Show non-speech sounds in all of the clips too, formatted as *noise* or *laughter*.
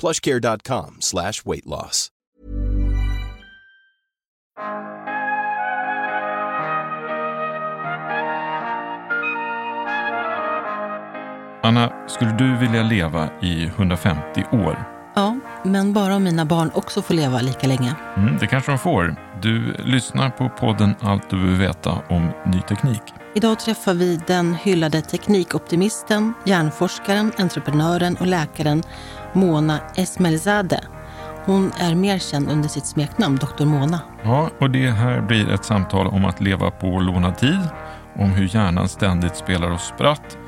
plushcare.com slash weight loss. Anna, skulle du vilja leva i 150 år? Ja, men bara om mina barn också får leva lika länge. Mm, det kanske de får. Du lyssnar på podden Allt du behöver veta om ny teknik. Idag träffar vi den hyllade teknikoptimisten, hjärnforskaren, entreprenören och läkaren Mona Esmelzade. Hon är mer känd under sitt smeknamn Dr. Mona. Ja, och det här blir ett samtal om att leva på lånad tid, om hur hjärnan ständigt spelar oss spratt,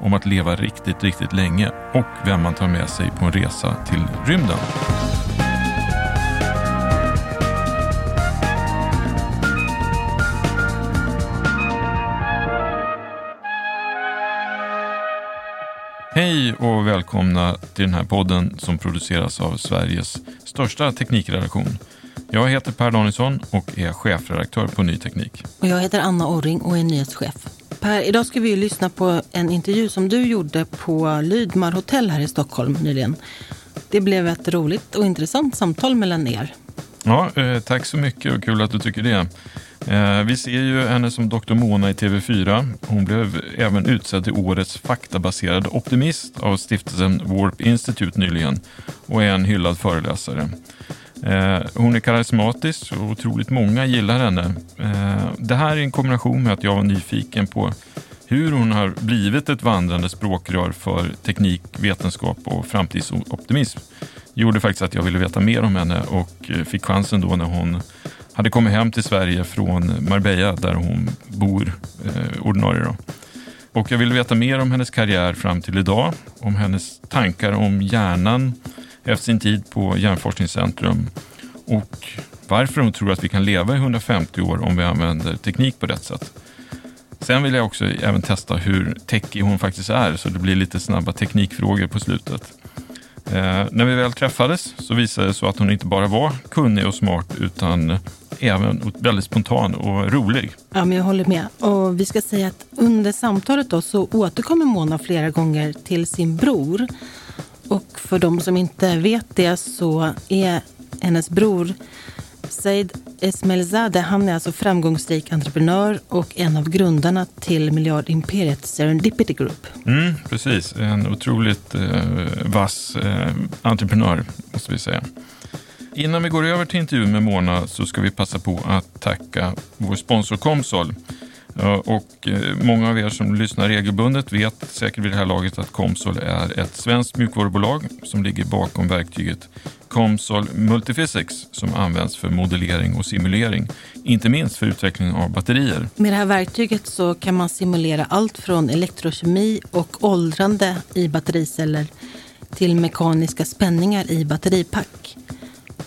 om att leva riktigt, riktigt länge och vem man tar med sig på en resa till rymden. Hej och välkomna till den här podden som produceras av Sveriges största teknikredaktion. Jag heter Per Danielsson och är chefredaktör på Ny Teknik. Och jag heter Anna Orring och är nyhetschef. Per, idag ska vi lyssna på en intervju som du gjorde på Lydmar hotell här i Stockholm nyligen. Det blev ett roligt och intressant samtal mellan er. Ja, eh, tack så mycket och kul att du tycker det. Eh, vi ser ju henne som Dr. Mona i TV4. Hon blev även utsedd till årets faktabaserade optimist av stiftelsen Warp Institute nyligen och är en hyllad föreläsare. Eh, hon är karismatisk och otroligt många gillar henne. Eh, det här är en kombination med att jag var nyfiken på hur hon har blivit ett vandrande språkrör för teknik, vetenskap och framtidsoptimism gjorde faktiskt att jag ville veta mer om henne och fick chansen då när hon hade kommit hem till Sverige från Marbella där hon bor eh, ordinarie. Då. Och jag ville veta mer om hennes karriär fram till idag, om hennes tankar om hjärnan efter sin tid på Hjärnforskningscentrum och varför hon tror att vi kan leva i 150 år om vi använder teknik på rätt sätt. Sen vill jag också även testa hur techig hon faktiskt är, så det blir lite snabba teknikfrågor på slutet. Eh, när vi väl träffades så visade det sig att hon inte bara var kunnig och smart utan även väldigt spontan och rolig. Ja, men jag håller med. Och vi ska säga att under samtalet då så återkommer Mona flera gånger till sin bror. Och för de som inte vet det så är hennes bror Said Esmelzadeh, han är alltså framgångsrik entreprenör och en av grundarna till miljardimperiet Serendipity Group. Mm, precis, en otroligt eh, vass eh, entreprenör måste vi säga. Innan vi går över till intervjun med Mona så ska vi passa på att tacka vår sponsor Comsol. Och eh, många av er som lyssnar regelbundet vet säkert vid det här laget att Comsol är ett svenskt mjukvarubolag som ligger bakom verktyget Comsol Multiphysics som används för modellering och simulering, inte minst för utveckling av batterier. Med det här verktyget så kan man simulera allt från elektrokemi och åldrande i battericeller till mekaniska spänningar i batteripack.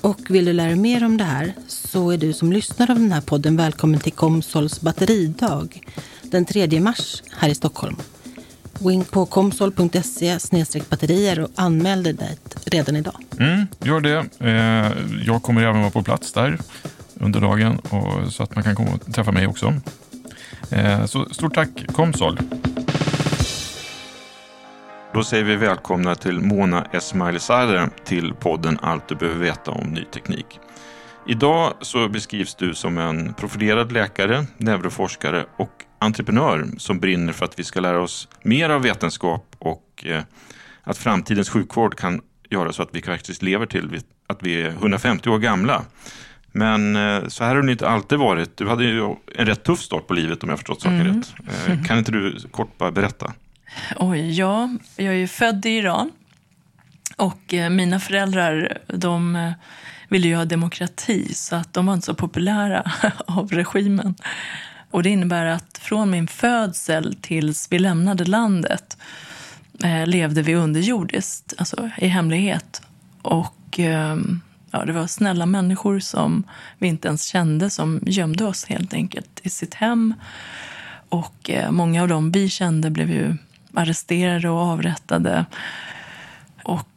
Och vill du lära dig mer om det här så är du som lyssnar av den här podden välkommen till Komsols batteridag den 3 mars här i Stockholm. Gå in på komsol.se batterier och anmäl dig dit redan idag. Mm, gör det. Eh, jag kommer även vara på plats där under dagen så att man kan komma och träffa mig också. Eh, så stort tack Komsol. Då säger vi välkomna till Mona Esmailzadeh till podden Allt du behöver veta om ny teknik. Idag så beskrivs du som en profilerad läkare, neuroforskare och entreprenör som brinner för att vi ska lära oss mer av vetenskap och eh, att framtidens sjukvård kan göra så att vi faktiskt lever till att vi är 150 år gamla. Men eh, så här har det inte alltid varit. Du hade ju en rätt tuff start på livet om jag förstått saken mm. rätt. Eh, kan inte du kort bara berätta? Oj, ja. Jag är ju född i Iran. Och eh, mina föräldrar, de eh, ville ju ha demokrati så att de var inte så populära *laughs* av regimen. Och det innebär att från min födsel tills vi lämnade landet eh, levde vi underjordiskt, alltså i hemlighet. Och eh, ja, det var snälla människor som vi inte ens kände som gömde oss helt enkelt i sitt hem. Och eh, många av dem vi kände blev ju arresterade och avrättade. Och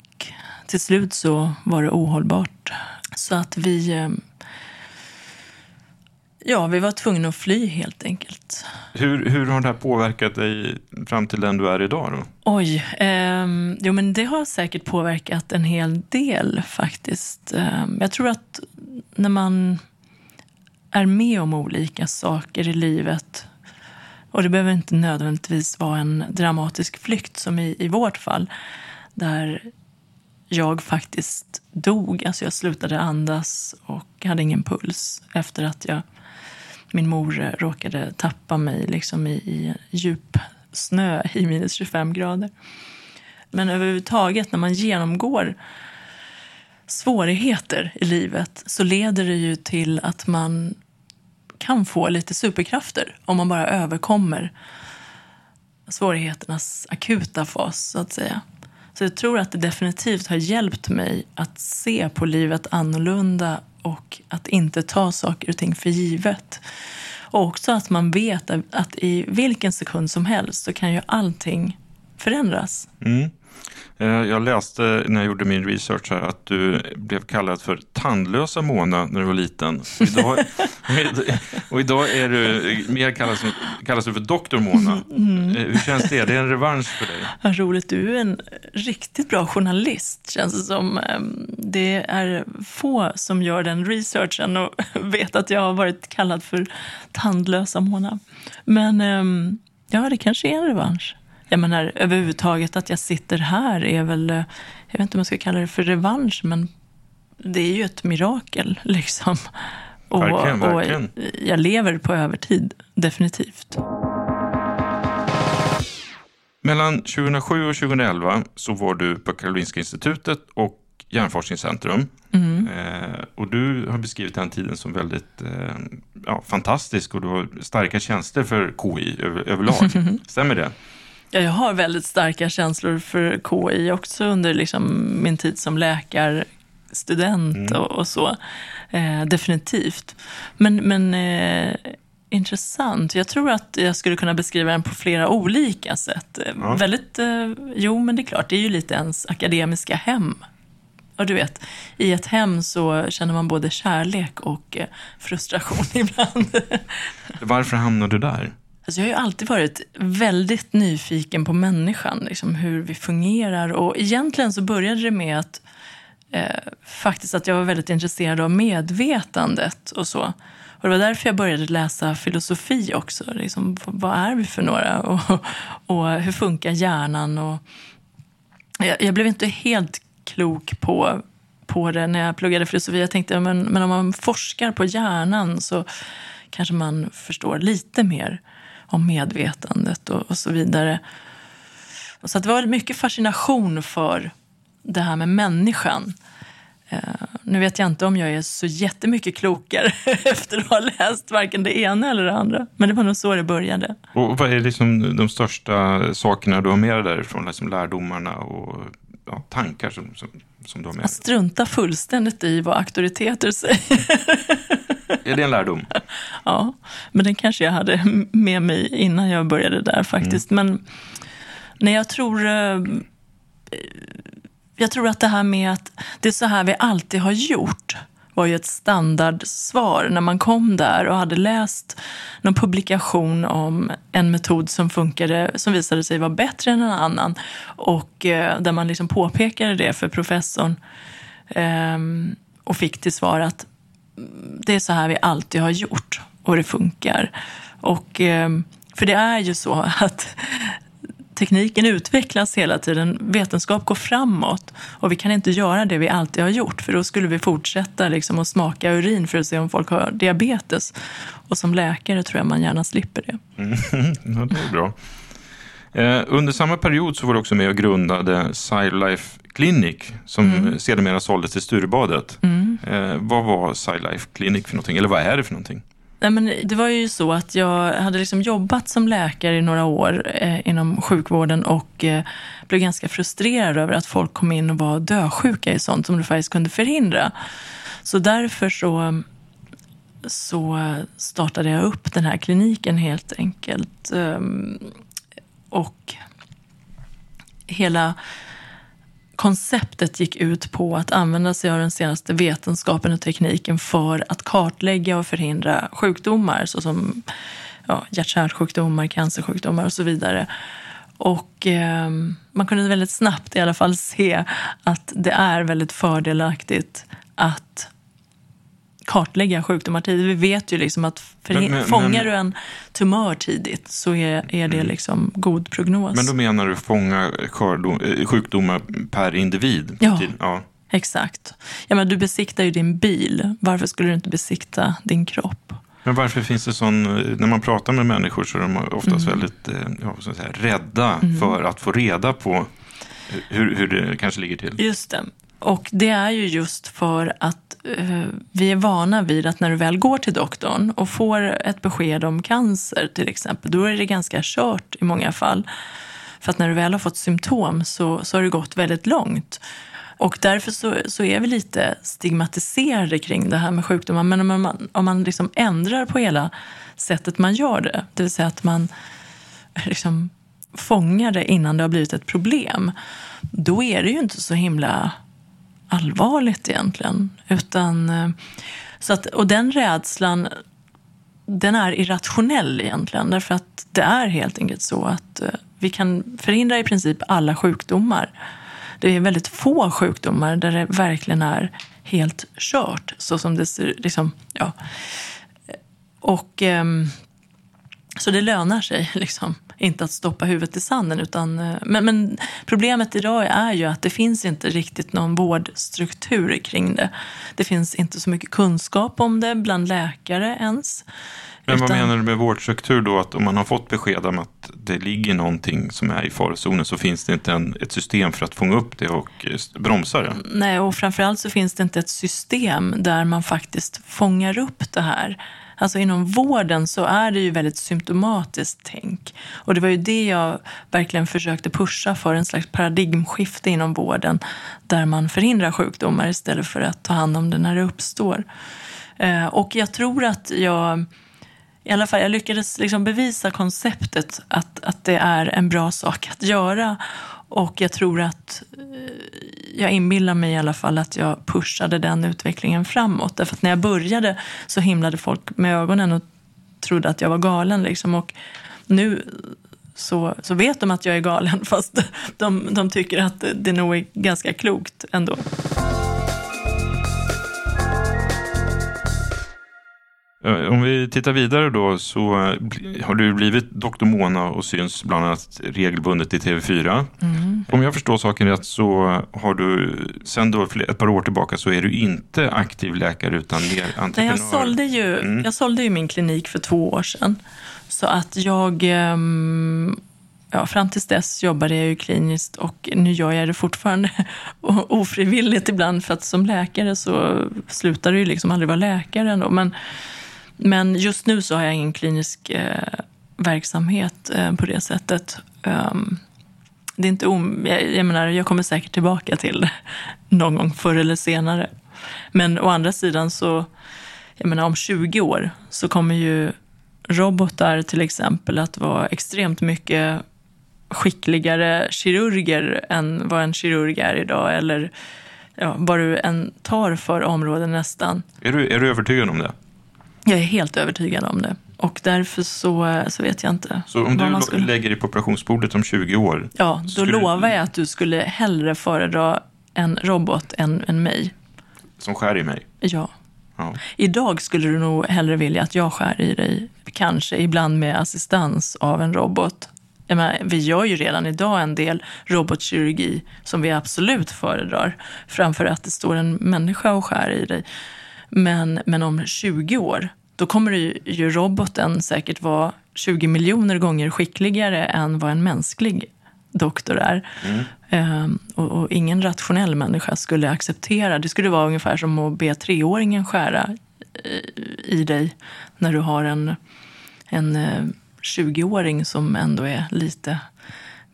till slut så var det ohållbart. Så att vi... Eh, ja, vi var tvungna att fly helt enkelt. Hur, hur har det här påverkat dig fram till den du är idag? Då? Oj, eh, jo men det har säkert påverkat en hel del faktiskt. Eh, jag tror att när man är med om olika saker i livet och det behöver inte nödvändigtvis vara en dramatisk flykt som i, i vårt fall där jag faktiskt dog. Alltså jag slutade andas och hade ingen puls efter att jag, min mor råkade tappa mig liksom i, i djup snö i minus 25 grader. Men överhuvudtaget när man genomgår svårigheter i livet så leder det ju till att man kan få lite superkrafter om man bara överkommer svårigheternas akuta fas, så att säga. Så jag tror att det definitivt har hjälpt mig att se på livet annorlunda och att inte ta saker och ting för givet. Och också att man vet att i vilken sekund som helst så kan ju allting förändras. Mm. Eh, jag läste när jag gjorde min research här att du blev kallad för tandlösa Mona när du var liten. Och idag, *laughs* och idag är du mer kallas, kallas du för doktor Mona. Mm. Hur känns det? Det är en revansch för dig. Vad roligt. Du är en riktigt bra journalist känns det som. Ehm, det är få som gör den researchen och *laughs* vet att jag har varit kallad för tandlösa Mona. Men ehm, ja, det kanske är en revansch jag menar överhuvudtaget att jag sitter här är väl, eh, jag vet inte om jag ska kalla det för revansch, men det är ju ett mirakel *laughs* liksom. Och, verkligen, verkligen. och jag lever på övertid, definitivt. Mellan 2007 och 2011 så var du på Karolinska institutet och Hjärnforskningscentrum. Mm. Eh, och du har beskrivit den tiden som väldigt eh, ja, fantastisk och du har starka tjänster för KI över, överlag. *laughs* Stämmer det? Ja, jag har väldigt starka känslor för KI också under liksom min tid som läkarstudent mm. och, och, så. Eh, definitivt. Men, men eh, intressant. Jag tror att jag skulle kunna beskriva den på flera olika sätt. Eh, ja. Väldigt, eh, jo men det är klart, det är ju lite ens akademiska hem. Och du vet, i ett hem så känner man både kärlek och eh, frustration *laughs* ibland. Varför hamnade du där? Alltså jag har ju alltid varit väldigt nyfiken på människan, liksom hur vi fungerar. Och egentligen så började det med att eh, faktiskt att jag var väldigt intresserad av medvetandet och så. Och det var därför jag började läsa filosofi också. Liksom, vad är vi för några? *laughs* Och, och hur funkar hjärnan? Och jag, jag, blev inte helt klok på, på det när jag pluggade filosofi. Jag tänkte men, men om man forskar på hjärnan så kanske man förstår lite mer om medvetandet och, och så vidare. Så det var mycket fascination för det här med människan. Uh, nu vet jag inte om jag är så jättemycket klokare *laughs* efter att ha läst varken det ena eller det andra. Men det var nog så det började. Och vad är liksom de största sakerna du har med dig därifrån? Liksom lärdomarna och ja, tankar som, som, som med dig? Att strunta fullständigt i vad auktoriteter säger. Är det en lärdom? *laughs* ja, men den kanske jag hade med mig innan jag började där faktiskt. Mm. Men när jag tror... Eh, jag tror att det här med att det är så här vi alltid har gjort var ju ett standardsvar när man kom där och hade läst någon publikation om en metod som funkade, som visade sig vara bättre än en annan. Och eh, där man liksom påpekade det för professorn eh, och fick till svar att mm, det är så här vi alltid har gjort och det funkar. Och, eh, för det är ju så *laughs* att tekniken utvecklas hela tiden, vetenskap går framåt och vi kan inte göra det vi alltid har gjort för då skulle vi fortsätta liksom att smaka urin för att se om folk har diabetes. Och som läkare tror jag man gärna slipper det. Mm. *laughs* ja, det är bra. Eh, under samma period så var du också med och grundade SciLife Clinic som mm. sedermera såldes till Sturebadet. Mm. Eh, vad var SciLife Clinic för någonting? Eller vad är det för någonting? Nej, men det var ju så att jag hade liksom jobbat som läkare i några år eh, inom sjukvården och eh, blev ganska frustrerad över att folk kom in och var dödsjuka i sånt som du faktiskt kunde förhindra. Så därför så, så startade jag upp den här kliniken helt enkelt. Eh, och hela konceptet gick ut på att använda sig av den senaste vetenskapen och tekniken för att kartlägga och förhindra sjukdomar såsom ja, hjärt-kärlsjukdomar, cancersjukdomar och så vidare. Och eh, man kunde väldigt snabbt i alla fall se att det är väldigt fördelaktigt att kartlägga sjukdomar tidigt. Vi vet ju liksom att men, men, fångar du en tumör tidigt så är, är det mm. liksom god prognos. Men då menar du fånga eh, sjukdomar per individ? Ja, ja. exakt. Ja, men du besiktar ju din bil. Varför skulle du inte besikta din kropp? Men varför finns det sån, eh, när man pratar med människor så är de oftast mm. väldigt eh, ja, så att säga, rädda mm. för att få reda på hur, hur det kanske ligger till? Just det. Och det är ju just för att eh, vi är vana vid att när du väl går till doktorn och får ett besked om cancer till exempel, då är det ganska kört i många fall. För att när du väl har fått symptom så, så har det gått väldigt långt. Och därför så, så är vi lite stigmatiserade kring det här med sjukdomar. Men om man, om man liksom ändrar på hela sättet man gör det, det vill säga att man liksom fångar det innan det har blivit ett problem, då är det ju inte så himla allvarligt egentligen. Utan, eh, så att, och den rädslan den är irrationell egentligen. Därför att det är helt enkelt så att eh, vi kan förhindra i princip alla sjukdomar. Det är väldigt få sjukdomar där det verkligen är helt kört. Så som det ser liksom, ja. Och, ehm, så det lönar sig *laughs* liksom inte att stoppa huvudet i sanden. Utan, eh, men, men, problemet idag är ju att det finns inte riktigt någon vårdstruktur kring det. Det finns inte så mycket kunskap om det bland läkare ens. Men vad menar du med vårdstruktur då? Att om man har fått besked om att det ligger någonting som är i farozonen så finns det inte en, ett system för att fånga upp det och eh, bromsa det? Nej, och framförallt så finns det inte ett system där man faktiskt fångar upp det här. Alltså inom vården så är det ju väldigt symptomatiskt tänk. Och det var ju det jag verkligen försökte pusha för, en slags paradigmskifte inom vården där man förhindrar sjukdomar istället för att ta hand om det när det uppstår. Eh, och jag tror att jag i alla fall, jag lyckades liksom bevisa konceptet att, att det är en bra sak att göra. Och jag tror att, eh, jag inbillar mig i alla fall att jag pushade den utvecklingen framåt. Därför att när jag började så himlade folk med ögonen och trodde att jag var galen. Liksom. Och nu så, så vet de att jag är galen *laughs* fast de, de tycker att det nog är ganska klokt ändå. Om vi tittar vidare då så har du blivit doktor Mona och syns bland annat regelbundet i TV4. Mm. Om jag förstår saken rätt så har du sen då ett par år tillbaka så är du inte aktiv läkare utan mer entreprenör. Nej, jag, sålde ju, mm. jag sålde ju min klinik för två år sedan. Så att jag, ehm, ja, fram tills dess jobbade jag ju kliniskt och nu gör jag det fortfarande *laughs* ofrivilligt ibland för att som läkare så slutar du ju liksom aldrig vara läkare ändå. Men, men just nu så har jag ingen klinisk eh, verksamhet eh, på det sättet. Um, det är inte om, jag, jag, menar, jag kommer säkert tillbaka till det *laughs* någon gång förr eller senare. Men å andra sidan så, jag menar om 20 år så kommer ju robotar till exempel att vara extremt mycket skickligare kirurger än vad en kirurg är idag. Eller ja, vad du än tar för områden nästan. Är du, är du övertygad om det? Jag är helt övertygad om det. Och därför så, så vet jag inte. Så om du skulle... lägger dig på operationsbordet om 20 år? Ja, då lovar du, jag att du skulle hellre föredra en robot än, än mig. Som skär i mig? Ja. Ja. Idag skulle du nog hellre vilja att jag skär i dig. Kanske ibland med assistans av en robot. Menar, vi gör ju redan idag en del robotkirurgi som vi absolut föredrar framför att det står en människa och skär i dig. Men, men om 20 år, då kommer ju, ju roboten säkert vara 20 miljoner gånger skickligare än vad en mänsklig doktor är. Ehm, och, och ingen rationell människa skulle acceptera. Det skulle vara ungefär som att be treåringen skära i, i dig när du har en, en eh, 20-åring som ändå är lite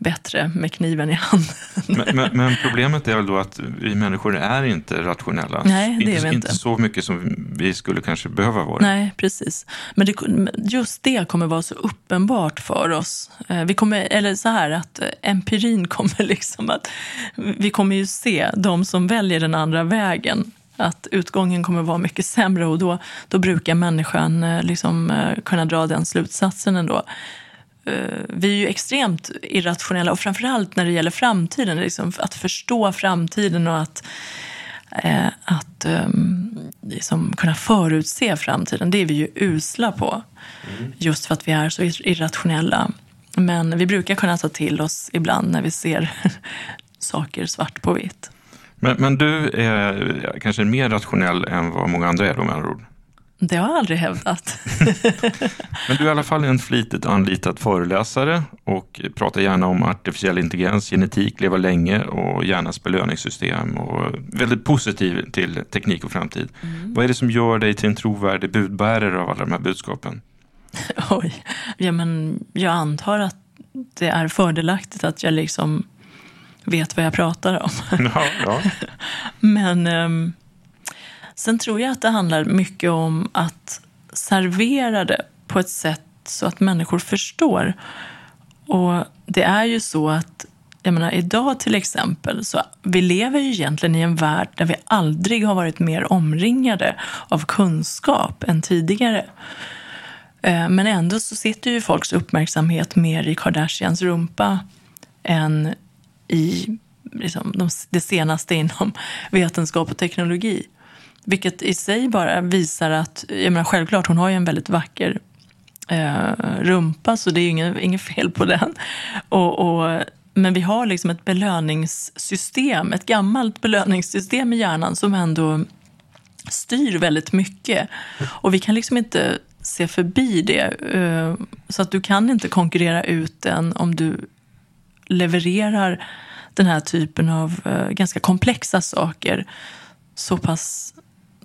bättre med kniven i handen. Men, men, men problemet är väl då att vi människor är inte rationella. Nej, det är inte, vi inte. inte så mycket som vi skulle kanske behöva vara. Nej, precis. Men det, just det kommer vara så uppenbart för oss. Eh, Vi kommer, eller så här att eh, empirin *laughs* kommer liksom att... Vi kommer ju se de som väljer den andra vägen att utgången kommer vara mycket sämre och då, då brukar människan eh, liksom kunna dra den slutsatsen ändå. Eh, Vi är ju extremt irrationella och framförallt när det gäller framtiden, liksom att förstå framtiden och att eh, att um, liksom kunna förutse framtiden, det är vi ju usla på. Just för att vi är så ir- irrationella. Men vi brukar kunna ta till oss ibland när vi ser *laughs* saker svart på vitt. Men, men du är kanske mer rationell än vad många andra är då med andra ord. Det har jag aldrig hävdat. *laughs* Men du är i alla fall en flitigt anlitad föreläsare och pratar gärna om artificiell intelligens, genetik, leva länge och hjärnans belöningssystem och väldigt positiv till teknik och framtid. Vad är det som gör dig till en trovärdig budbärare av alla de här budskapen? *laughs* Oj. Ja, men jag antar att det är fördelaktigt att jag liksom vet vad jag pratar om. Ja, ja. *laughs* Men ehm, sen tror jag att det handlar mycket om att servera det på ett sätt så att människor förstår. Och det är ju så att, jag menar idag till exempel, så vi lever ju egentligen i en värld där vi aldrig har varit mer omringade av kunskap än tidigare. Eh, men ändå så sitter ju folks uppmärksamhet mer i Kardashians rumpa än i liksom, de, det senaste inom *laughs* vetenskap och teknologi. Vilket i sig bara visar att, jag menar självklart, hon har ju en väldigt vacker eh, rumpa, så det är ju inget, inget fel på den. Och, och, men vi har liksom ett belöningssystem, ett gammalt belöningssystem i hjärnan som ändå styr väldigt mycket. Och vi kan liksom inte se förbi det. eh, Så att du kan inte konkurrera ut den om du levererar den här typen av eh, ganska komplexa saker så pass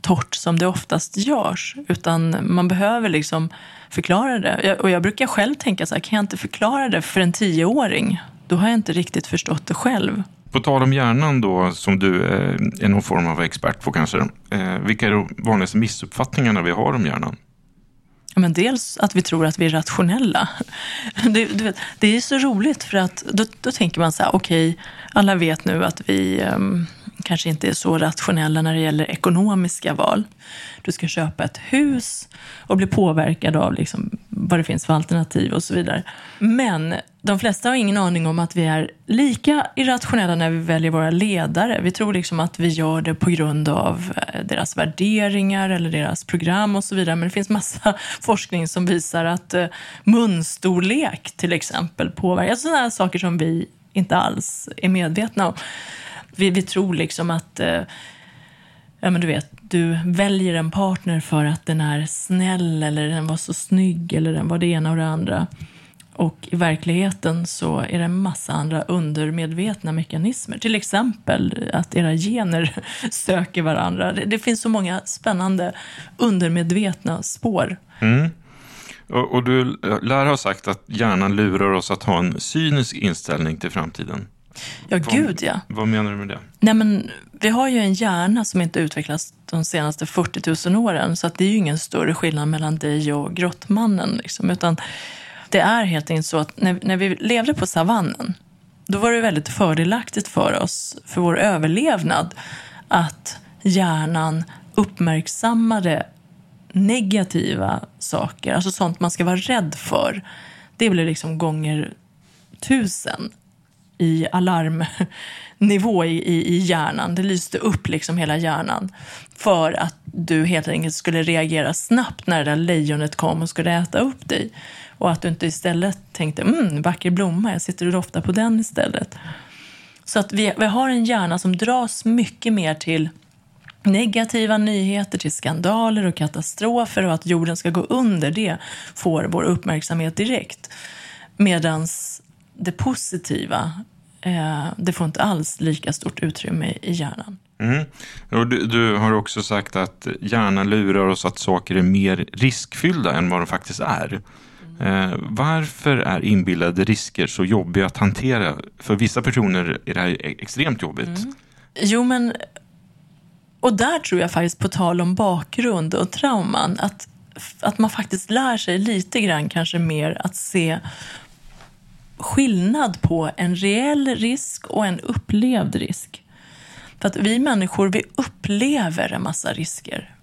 torrt som det oftast görs. Utan man behöver liksom förklara det. Och jag brukar själv tänka så här, kan jag inte förklara det för en tioåring? Då har jag inte riktigt förstått det själv. På tal om hjärnan då, som du eh, är någon form av expert på kanske. Eh, vilka är de vanligaste missuppfattningarna vi har om hjärnan? Ja, Men dels att vi tror att vi är rationella. *laughs* Det, vet, det är så roligt för att då, då tänker man så här, okej, alla vet nu att vi ehm, kanske inte är så rationella när det gäller ekonomiska val. Du ska köpa ett hus och bli påverkad av liksom vad det finns för alternativ och så vidare. Men de flesta har ingen aning om att vi är lika irrationella när vi väljer våra ledare. Vi tror liksom att vi gör det på grund av eh, deras värderingar eller deras program och så vidare. Men det finns massa *laughs* forskning som visar att eh, munstorlek till exempel påverkar. Alltså sådana här saker som vi inte alls är medvetna om. Vi, vi tror liksom att eh, Ja, men du vet, du väljer en partner för att den är snäll eller den var så snygg eller den var det ena och det andra. Och i verkligheten så är det en massa andra undermedvetna mekanismer. Till exempel att era gener *laughs* söker varandra. Det, det finns så många spännande undermedvetna spår. Mm. Och, och du lär ha sagt att hjärnan lurar oss att ha en cynisk inställning till framtiden. Ja, gud ja. Vad menar du med det? Nej, men vi har ju en hjärna som inte utvecklats de senaste 40 000 åren. Så att det är ju ingen större skillnad mellan dig och grottmannen. Liksom, utan Det är helt enkelt så att när, när vi levde på savannen, då var det väldigt fördelaktigt för oss, för vår överlevnad, att hjärnan uppmärksammade negativa saker, alltså sånt man ska vara rädd för. Det blev liksom gånger tusen i alarmnivå i, i, i hjärnan. Det lyste upp liksom hela hjärnan för att du helt enkelt skulle reagera snabbt när det där lejonet kom och skulle äta upp dig. Och att du inte istället tänkte, mm, vacker blomma, jag sitter och doftar på den istället. Så att vi, vi har en hjärna som dras mycket mer till negativa nyheter, till skandaler och katastrofer och att jorden ska gå under, det får vår uppmärksamhet direkt. Medan det positiva, eh, det får inte alls lika stort utrymme i hjärnan. Mm. Och du, du, har också sagt att hjärnan lurar oss att saker är mer riskfyllda än vad de faktiskt är. Eh, varför är inbillade risker så jobbiga att hantera? För vissa personer är det här extremt jobbigt. Mm. Jo, men och där tror jag faktiskt, på tal om bakgrund och trauman, att, att man faktiskt lär sig lite grann kanske mer att se skillnad på en reell risk och en upplevd risk. För att vi människor, vi upplever en massa risker.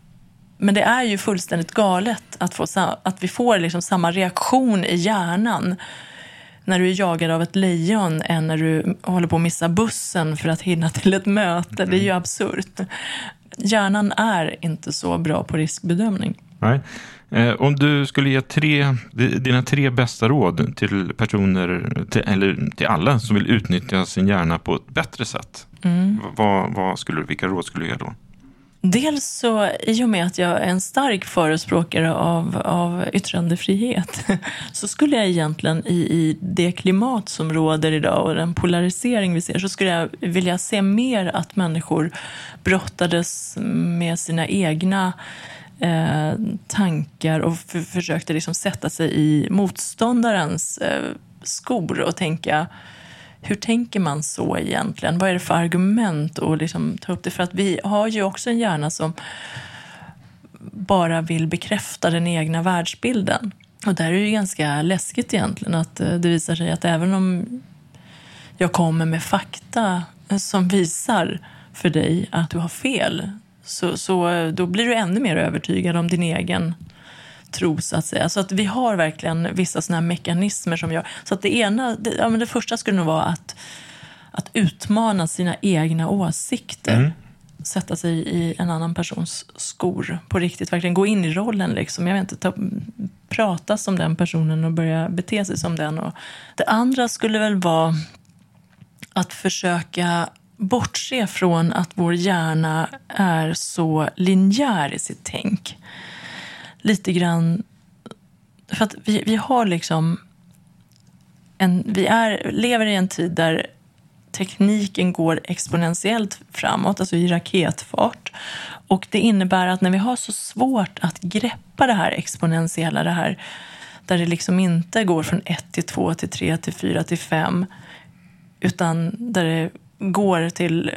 Men det är ju fullständigt galet att, få, att vi får liksom samma reaktion i hjärnan när du är jagad av ett lejon än när du håller på att missa bussen för att hinna till ett möte. Det är ju mm. absurt. Hjärnan är inte så bra på riskbedömning. Nej. Eh, om du skulle ge tre, dina tre bästa råd till personer, till, eller till alla som vill utnyttja sin hjärna på ett bättre sätt. Mm. Vad, vad skulle, vilka råd skulle du ge då? Dels så, i och med att jag är en stark förespråkare av, av yttrandefrihet, *laughs* så skulle jag egentligen i, i det klimat som råder idag och den polarisering vi ser, så skulle jag vilja se mer att människor brottades med sina egna eh, tankar och försökte liksom sätta sig i motståndarens eh, skor och tänka hur tänker man så egentligen? Vad är det för argument att liksom ta upp det? För att vi har ju också en hjärna som bara vill bekräfta den egna världsbilden. Och där är det ju ganska läskigt egentligen att eh, det visar sig att även om jag kommer med fakta som visar för dig att du har fel, så, så eh, då blir du ännu mer övertygad om din egen tro så att säga. Så att vi har verkligen vissa sådana här mekanismer som gör... Så att det ena, det, ja, men det första skulle nog vara att, att utmana sina egna åsikter. Mm. Sätta sig i en annan persons skor på riktigt. Verkligen gå in i rollen liksom. Jag vet inte, ta, prata som den personen och börja bete sig som den. Och det andra skulle väl vara att försöka bortse från att vår hjärna är så linjär i sitt tänk lite grann... För att vi, vi har liksom... En, vi är, lever i en tid där tekniken går exponentiellt framåt, alltså i raketfart. Och det innebär att när vi har så svårt att greppa det här exponentiella, det här där det liksom inte går från 1 till 2 till 3 till 4 till 5, utan där det går till,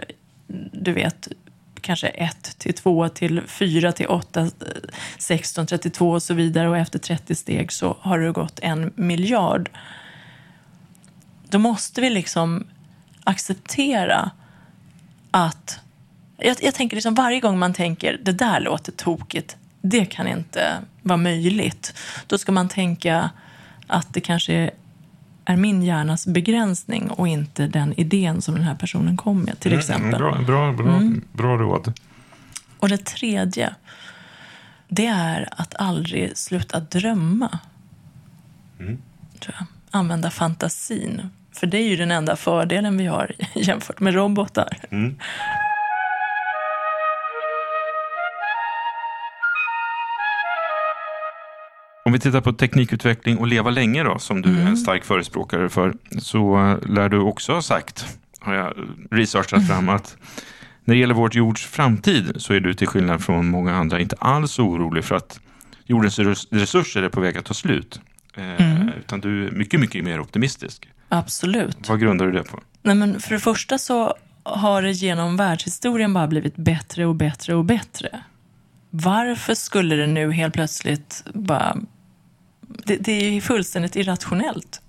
du vet, kanske 1 till 2 till 4 till 8, 16, 32 och så vidare och efter 30 steg så har det gått en miljard. Då måste vi liksom acceptera att... Jag, jag tänker liksom varje gång man tänker det där låter tokigt, det kan inte vara möjligt. Då ska man tänka att det kanske är min hjärnas begränsning och inte den idén som den här personen kom med, till mm, exempel. Bra, bra, bra, mm. bra råd. Och det tredje, det är att aldrig sluta drömma. Mm. Använda fantasin. För det är ju den enda fördelen vi har *laughs* jämfört med robotar. Mm. Om vi tittar på teknikutveckling och leva länge då, som du mm. är en mm. stark förespråkare för, så eh, lär du också ha sagt, har jag researchat fram, att när det gäller vårt jords framtid så är du till skillnad från många andra inte alls orolig för att jordens resurser är på väg att ta slut. Eh, mm. Utan du är mycket, mycket mer optimistisk. Absolut. Vad grundar du det på? Nej, men för det första så har det genom världshistorien bara blivit bättre och bättre och bättre. Varför skulle det nu helt plötsligt bara det, det är fullständigt irrationellt.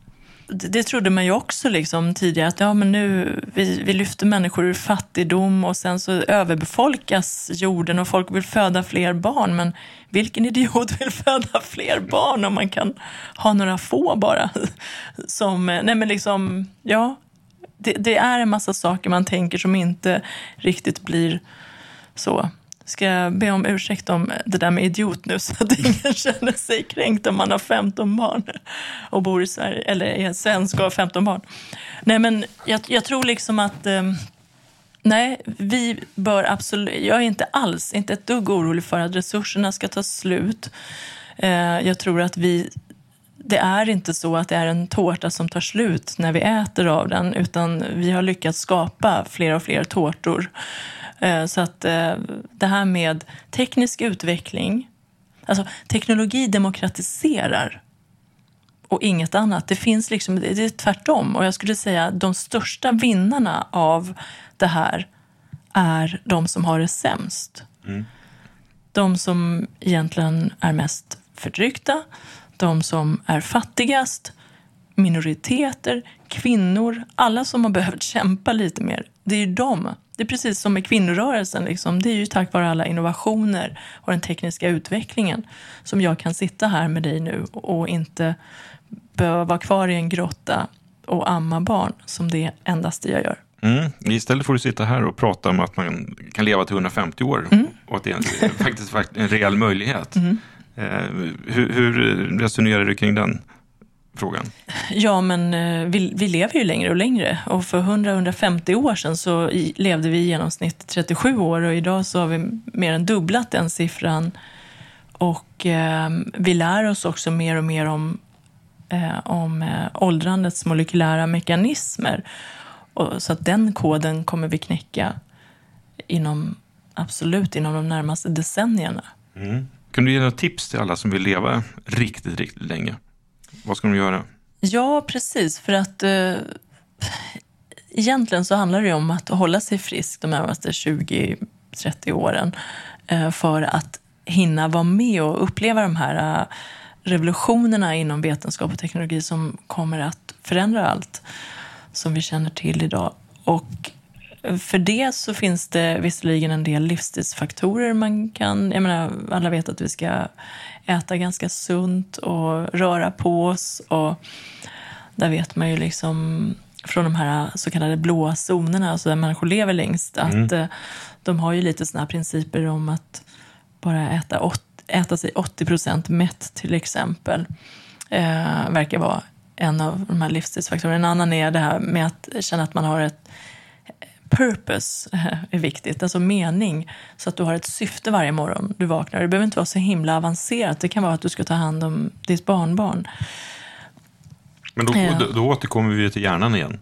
Det, det trodde man ju också liksom tidigare, att ja, men nu, vi, vi lyfter människor ur fattigdom och sen så överbefolkas jorden och folk vill föda fler barn. Men vilken idiot vill föda fler barn om man kan ha några få bara? *laughs* Som, nej men liksom, ja, det, det är en massa saker man tänker som inte riktigt blir så ska jag be om ursäkt om det där med idiot nu så att *laughs* ingen känner sig kränkt om man har 15 barn och bor i Sverige, eller är svensk och har 15 barn. Nej, men jag, jag tror liksom att eh, Nej, vi bör absolut... Jag är inte alls, inte ett dugg orolig för att resurserna ska ta slut. Eh, jag tror att vi... Det är inte så att det är en tårta som tar slut när vi äter av den, utan vi har lyckats skapa fler och fler tårtor. Eh, så att eh, det här med teknisk utveckling, alltså teknologi demokratiserar och inget annat. Det finns liksom, det är tvärtom. Och jag skulle säga att de största vinnarna av det här är de som har det sämst. Mm. De som egentligen är mest förtryckta, de som är fattigast, minoriteter, kvinnor, alla som har behövt kämpa lite mer. Det är ju de det är precis som med kvinnorörelsen. Liksom. Det är ju tack vare alla innovationer och den tekniska utvecklingen som jag kan sitta här med dig nu och inte behöva vara kvar i en grotta och amma barn som det endaste jag gör. Mm. Istället får du sitta här och prata om att man kan leva till 150 år mm. och att det är *laughs* faktiskt en reell möjlighet. Mm. Eh, hur, hur resonerar du kring den frågan? Ja, men eh, vi, vi lever ju längre och längre. Och för 100-150 år sedan så levde vi i genomsnitt 37 år och idag så har vi mer än dubblat den siffran. Och eh, vi lär oss också mer och mer om, eh, om eh, åldrandets molekylära mekanismer. Och, så att den koden kommer vi knäcka inom, absolut inom de närmaste decennierna. Mm. Kan du ge några tips till alla som vill leva riktigt, riktigt länge? Vad ska de göra? Ja, precis. För att eh, egentligen så handlar det om att hålla sig frisk de närmaste 20-30 åren eh, för att hinna vara med och uppleva de här eh, revolutionerna inom vetenskap och teknologi som kommer att förändra allt som vi känner till idag. Och för det så finns det visserligen en del livsstilsfaktorer man kan... Jag menar, alla vet att vi ska äta ganska sunt och röra på oss. Och där vet man ju liksom från de här så kallade blåa zonerna, alltså där människor lever längst, att mm. Eh, de har ju lite sådana principer om att bara äta, äta sig 80 procent mätt till exempel. Eh, verkar vara en av de här livsstilsfaktorerna. En annan är det här med att känna att man har ett purpose är viktigt, alltså mening. Så att du har ett syfte varje morgon du vaknar. Det behöver inte vara så himla avancerat. Det kan vara att du ska ta hand om ditt barnbarn. Men då, ja. då, då återkommer vi till hjärnan igen.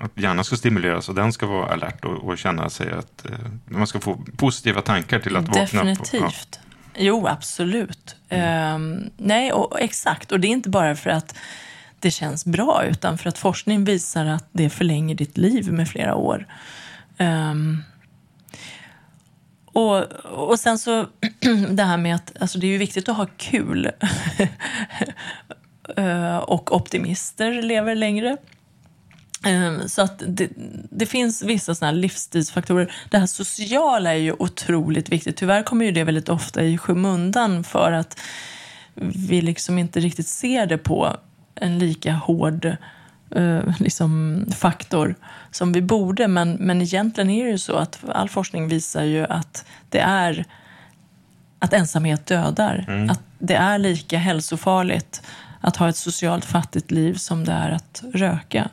Att hjärnan ska stimuleras och den ska vara alert och, och känna sig att eh, man ska få positiva tankar till att Definitivt. vakna. Definitivt. Ja. Jo, absolut. Mm. Um, nej, och, exakt. Och det är inte bara för att det känns bra, utan för att forskning visar att det förlänger ditt liv med flera år. Um, och, och sen så *clears throat* det här med att alltså det är ju viktigt att ha kul. uh, *laughs* och optimister lever längre. Um, så att det, det, finns vissa såna här livsstilsfaktorer. Det här sociala är ju otroligt viktigt. Tyvärr kommer ju det väldigt ofta i skymundan för att vi liksom inte riktigt ser det på en lika hård uh, liksom faktor som vi borde. Men, men egentligen är det ju så att all forskning visar ju att det är att ensamhet dödar. Mm. Att det är lika hälsofarligt att ha ett socialt fattigt liv som det är att röka.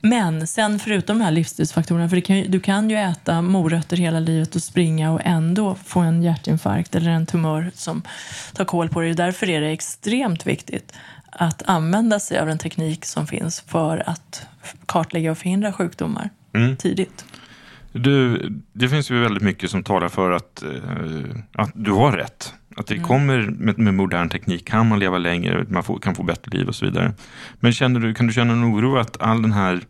Men sen förutom de här livsstilsfaktorerna, för kan, du kan ju äta morötter hela livet och springa och ändå få en hjärtinfarkt eller en tumör som tar koll på dig. Därför är det extremt viktigt att använda sig av den teknik som finns för att kartlägga och förhindra sjukdomar mm. tidigt. Du, det finns ju väldigt mycket som talar för att, eh, att du har rätt. Att det mm. kommer med, med, modern teknik kan man leva längre, man får, kan få bättre liv och så vidare. Men känner du, kan du känna en oro att all den här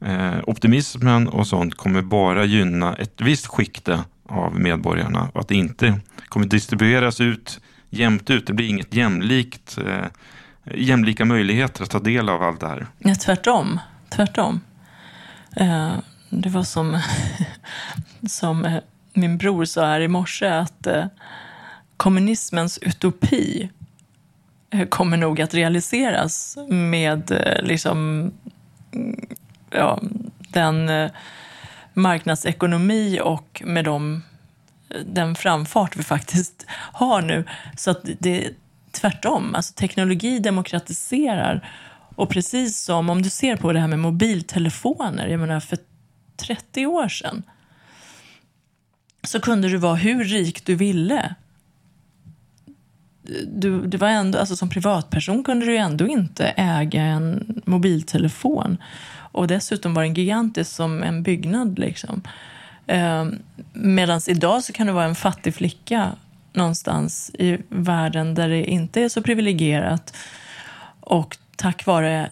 eh, optimismen och sånt kommer bara gynna ett visst skikte av medborgarna och att det inte kommer distribueras ut jämnt ut. Det blir inget jämlikt, eh, jämlika möjligheter att ta del av allt det här. Ja, tvärtom. tvärtom. Eh, det var som, *laughs* som eh, min bror sa här i morse att eh, kommunismens utopi eh, kommer nog att realiseras med eh, liksom, mm, ja, den eh, marknadsekonomi och med de, den framfart vi faktiskt *laughs* har nu. Så att det är tvärtom. Alltså teknologi demokratiserar. Och precis som om du ser på det här med mobiltelefoner, jag menar för 30 år sedan så kunde du vara hur rik du ville. Du, det var ändå, alltså som privatperson kunde du ändå inte äga en mobiltelefon. Och dessutom var den gigantisk som en byggnad. Liksom. Eh, Medan idag så kan du vara en fattig flicka någonstans i världen där det inte är så privilegierat. Och tack vare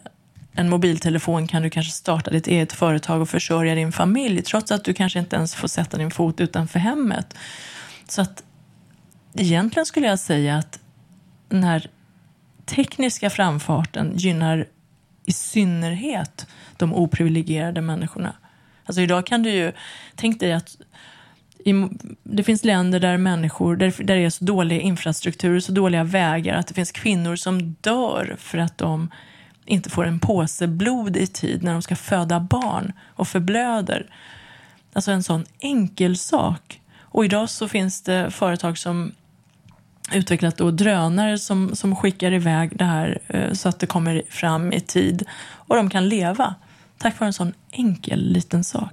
en mobiltelefon kan du kanske starta ditt eget företag och försörja din familj trots att du kanske inte ens får sätta din fot utanför hemmet. Så att egentligen skulle jag säga att den här tekniska framfarten gynnar i synnerhet de oprivilegierade människorna. Alltså idag kan du ju, tänk dig att i, det finns länder där människor, där, där det är så dålig infrastruktur, så dåliga vägar, att det finns kvinnor som dör för att de inte får en påse blod i tid när de ska föda barn och förblöder. Alltså en sån enkel sak. Och idag så finns det företag som utvecklat då drönare som, som skickar iväg det här eh, så att det kommer fram i tid. Och de kan leva tack vare en sån enkel liten sak.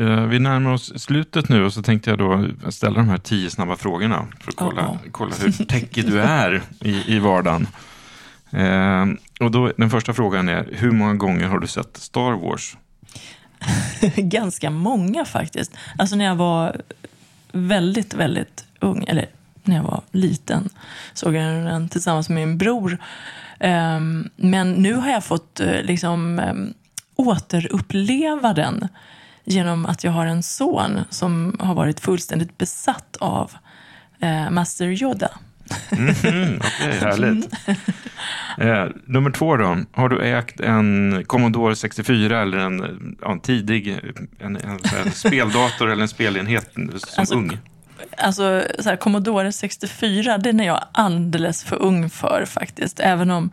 Eh, Vi närmar oss slutet nu och så tänkte jag då ställa de här tio snabba frågorna för att kolla, ja. kolla hur techig du är i, i vardagen. Eh, och då, den första frågan är, hur många gånger har du sett Star Wars? *laughs* Ganska många faktiskt. Alltså när jag var väldigt, väldigt ung, eller när jag var liten, såg jag den tillsammans med min bror. Ehm, men nu har jag fått eh, liksom ehm, återuppleva den genom att jag har en son som har varit fullständigt besatt av eh, Master Yoda. Mm, Okej, härligt. Eh, nummer två då. Har du ägt en Commodore 64 eller en, ja, en tidig en, en, en speldator eller en spelenhet som Alltså, ung? Alltså, så här, Commodore 64, den är jag alldeles för ung för faktiskt. Även om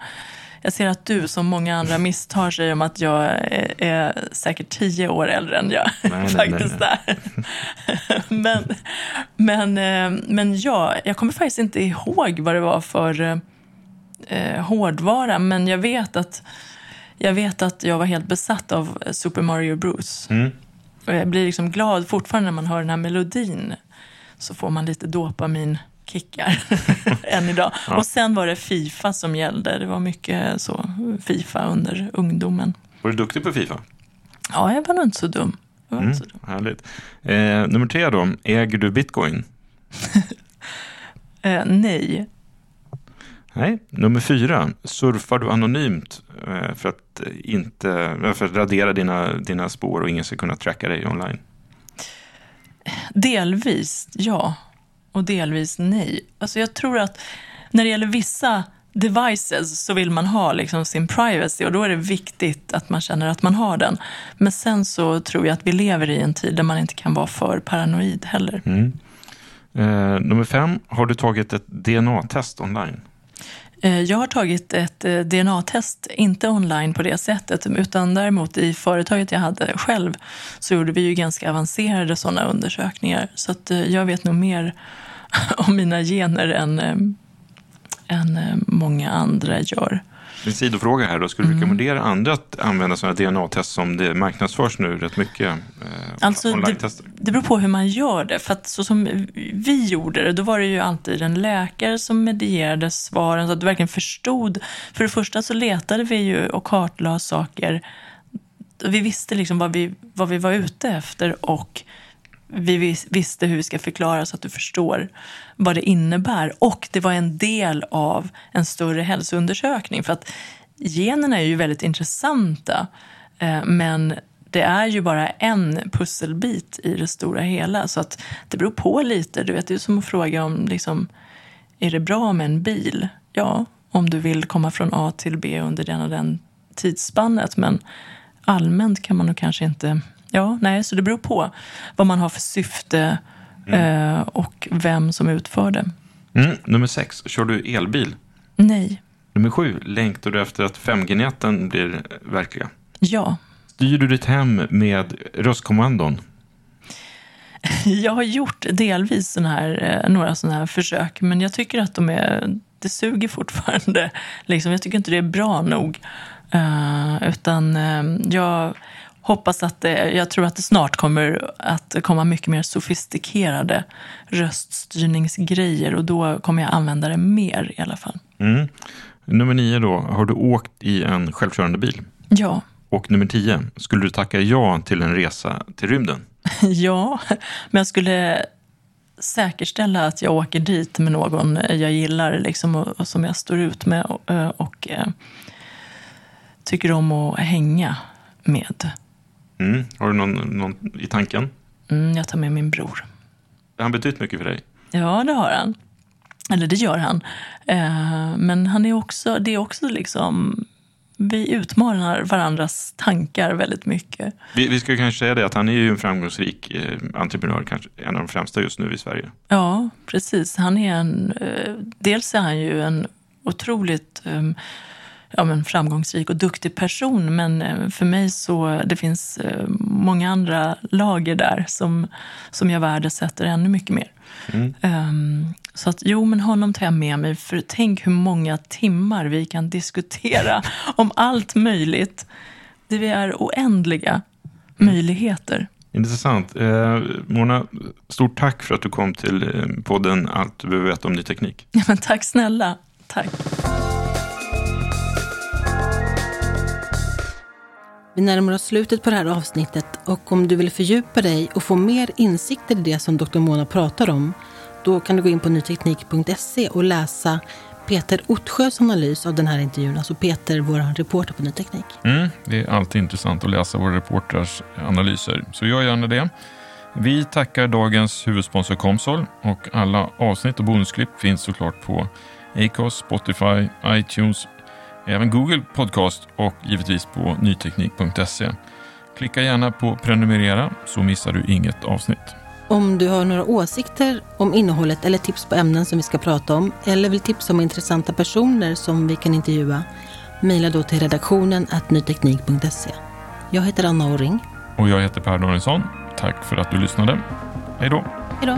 jag ser att du som många andra misstar sig om att jag är, är säkert tio år äldre än jag Nej, nej, faktiskt nej, är. men, men, eh, men ja, jag kommer faktiskt inte ihåg vad det var för eh, hårdvara, men jag vet att jag vet att jag var helt besatt av Super Mario Bros. Mm. Och jag blir liksom glad fortfarande när man hör den här melodin. Så får man lite dopaminkickar *laughs* än idag. Och sen var det Fifa som gällde. Det var mycket så Fifa under ungdomen. Var du duktig på Fifa? Ja, jag var nog inte så dum. Jag var Mm, så dum. härligt. Eh, nummer tre då. Äger du bitcoin? *laughs* Eh, nej. Nej. Nummer fyra. Surfar du anonymt eh, för att, inte, eh, för att radera dina, dina spår och ingen ska kunna tracka dig online? Delvis ja, och delvis nej. Alltså jag tror att när det gäller vissa devices så vill man ha liksom sin privacy och då är det viktigt att man känner att man har den. Men sen så tror jag att vi lever i en tid där man inte kan vara för paranoid heller. Mm. Eh, nummer fem. Har du tagit ett DNA-test online? Eh, jag har tagit ett eh, DNA-test, inte online på det sättet, utan däremot i företaget jag hade själv så gjorde vi ju ganska avancerade sådana undersökningar. Så att eh, jag vet nog mer *laughs* om mina gener än, än många andra gör. En sidofråga här då. Skulle Mm. du rekommendera andra att använda sådana DNA-test som det marknadsförs nu rätt mycket? Eh, Alltså, det, det beror på hur man gör det. För att så som vi gjorde det, då var det ju alltid en läkare som medierade svaren så att du verkligen förstod. För det första så letade vi ju och kartlade saker. Vi visste liksom vad vi, vad vi var ute efter och vi visste hur vi ska förklara så att du förstår vad det innebär. Och det var en del av en större hälsoundersökning. För att generna är ju väldigt intressanta, eh, men det är ju bara en pusselbit i det stora hela. Så att det beror på lite. Du vet, det är som att fråga om liksom, är det bra med en bil? Ja, om du vill komma från A till B under den och den tidsspannet. Men allmänt kan man nog kanske inte... Ja, nej, så det beror på vad man har för syfte eh, och vem som utför det. Mm, nummer sex, kör du elbil? Nej. Nummer sju, längtar du efter att 5G-näten blir verkliga? Ja. Styr du ditt hem med röstkommandon? *laughs* Jag har gjort delvis sån här, eh, några sådana här försök, men jag tycker att de är, det suger fortfarande. *laughs* Liksom, jag tycker inte det är bra nog. Uh, utan uh, jag hoppas att det, jag tror att det snart kommer att komma mycket mer sofistikerade röststyrningsgrejer och då kommer jag använda det mer i alla fall. Mm. Nummer nio då, har du åkt i en självkörande bil? Ja. Och nummer tio, skulle du tacka ja till en resa till rymden? *laughs* ja, men jag skulle säkerställa att jag åker dit med någon jag gillar liksom, och, och som jag står ut med och, och, och eh, tycker om att hänga med. Mm. Har du någon, någon i tanken? Mm, jag tar med min bror. Har han betytt mycket för dig? Ja, det har han. Eller det gör han. Eh, men han är också, det är också liksom... Vi utmanar varandras tankar väldigt mycket. Vi, vi ska kanske säga det att han är ju en framgångsrik eh, entreprenör, kanske en av de främsta just nu i Sverige. Ja, precis. Han är en, eh, dels är han ju en otroligt um, ja, men framgångsrik och duktig person. Men eh, för mig så det finns eh, många andra lager där som, som jag värdesätter ännu mycket mer. Mm. Um, så att jo, men honom tar jag med mig. För tänk hur många timmar vi kan diskutera *laughs* om allt möjligt. Det vi är oändliga mm. möjligheter. Intressant. Eh, Mona, stort tack för att du kom till eh, podden Allt du behöver veta om ny teknik. Ja, men tack snälla. Tack. Vi närmar oss slutet på det här avsnittet och om du vill fördjupa dig och få mer insikter i det som Dr. Mona pratar om, då kan du gå in på nyteknik.se och läsa Peter Ottsjös analys av den här intervjun. Alltså Peter, vår reporter på Ny Teknik. Mm, det är alltid intressant att läsa våra reporters analyser, så gör gärna det. Vi tackar dagens huvudsponsor Comsol och alla avsnitt och bonusklipp finns såklart på Acast, Spotify, iTunes, även Google Podcast och givetvis på nyteknik.se. Klicka gärna på prenumerera så missar du inget avsnitt. Om du har några åsikter om innehållet eller tips på ämnen som vi ska prata om eller vill tipsa om intressanta personer som vi kan intervjua, mejla då till redaktionen nyteknik.se. Jag heter Anna Orring. Och jag heter Per Danielsson. Tack för att du lyssnade. Hej då. Hej då.